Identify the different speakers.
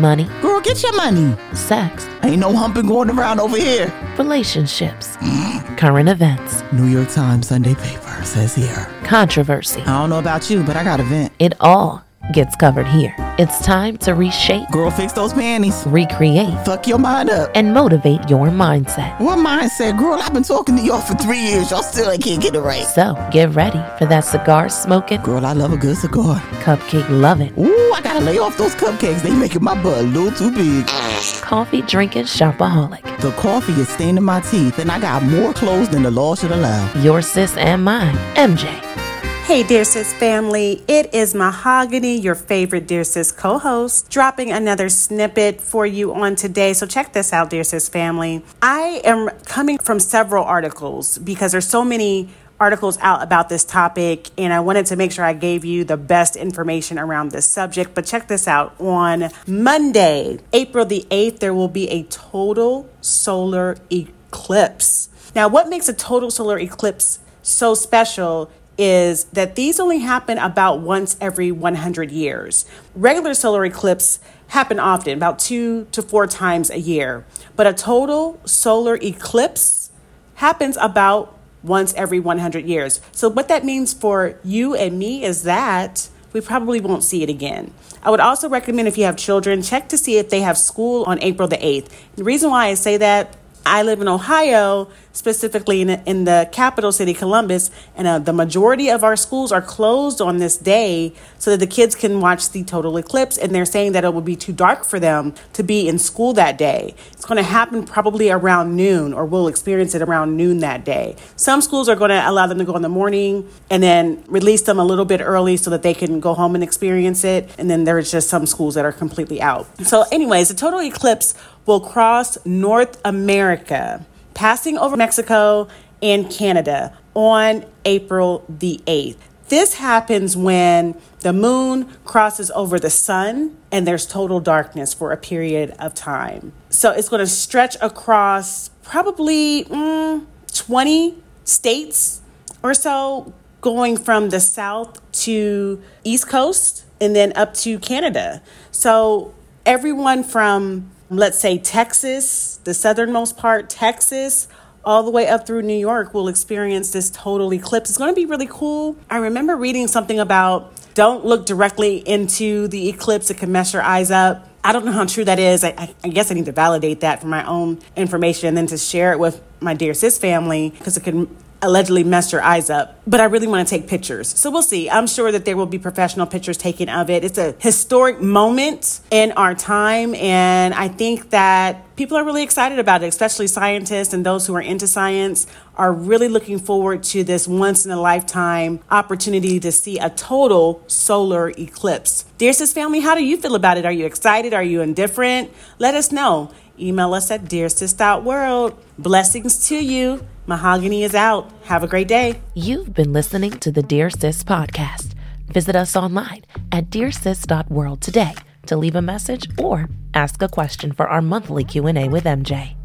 Speaker 1: Money,
Speaker 2: Girl, get your money.
Speaker 1: sex,
Speaker 2: Ain't no humping going around over here.
Speaker 1: relationships, current events,
Speaker 2: New York Times Sunday paper says here.
Speaker 1: controversy.
Speaker 2: I don't know about you, but I got a vent.
Speaker 1: It all gets covered here. It's time to reshape,
Speaker 2: Girl, fix those panties.
Speaker 1: recreate,
Speaker 2: Fuck your mind up.
Speaker 1: and motivate your mindset.
Speaker 2: What mindset? Girl, I've been talking to y'all for three years. Y'all still ain't can't get it right.
Speaker 1: So get ready for that cigar smoking,
Speaker 2: Girl, I love a good cigar.
Speaker 1: cupcake loving,
Speaker 2: Ooh, I gotta lay off those cupcakes. They making my butt a little too big.
Speaker 1: coffee drinking shopaholic.
Speaker 2: The coffee is staining my teeth, and I got more clothes than the law should allow.
Speaker 1: Your sis and mine, MJ.
Speaker 3: Hey, Dear Sis family, it is Mahogany, your favorite Dear Sis co host, dropping another snippet for you on today. So, check this out, Dear Sis family. I am coming from several articles because there's so many articles out about this topic, and I wanted to make sure I gave you the best information around this subject. But check this out on Monday, April the 8th, there will be a total solar eclipse. Now, what makes a total solar eclipse so special is that these only happen about once every 100 years. Regular solar eclipse happen often, about two to four times a year, but a total solar eclipse happens about once every 100 years. So, what that means for you and me is that we probably won't see it again. I would also recommend if you have children, check to see if they have school on April the 8th. The reason why I say that, I live in Ohio, specifically in, in the capital city, Columbus, and uh, the majority of our schools are closed on this day so that the kids can watch the total eclipse. And they're saying that it will be too dark for them to be in school that day. It's going to happen probably around noon, or we'll experience it around noon that day. Some schools are going to allow them to go in the morning and then release them a little bit early so that they can go home and experience it. And then there's just some schools that are completely out. So, anyways, the total eclipse will cross North America, passing over Mexico and Canada on April the 8th. This happens when the moon crosses over the sun and there's total darkness for a period of time. So it's going to stretch across probably mm, 20 states or so, going from the south to east coast and then up to Canada. So everyone from let's say Texas, the southernmost part, Texas, all the way up through New York will experience this total eclipse. It's going to be really cool. I remember reading something about don't look directly into the eclipse, it can mess your eyes up. I don't know how true that is. I, I, guess I need to validate that for my own information and then to share it with my dear sis family because it can allegedly messed your eyes up. But I really want to take pictures. So we'll see. I'm sure that there will be professional pictures taken of it. It's a historic moment in our time. And I think that people are really excited about it, especially scientists and those who are into science are really looking forward to this once in a lifetime opportunity to see a total solar eclipse. Dear family, how do you feel about it? Are you excited? Are you indifferent? Let us know. Email us at dearsis.world. Blessings to you. Mahogany is out. Have a great day.
Speaker 1: You've been listening to the Dear Sis podcast. Visit us online at dearsis.world today to leave a message or ask a question for our monthly Q&A with MJ.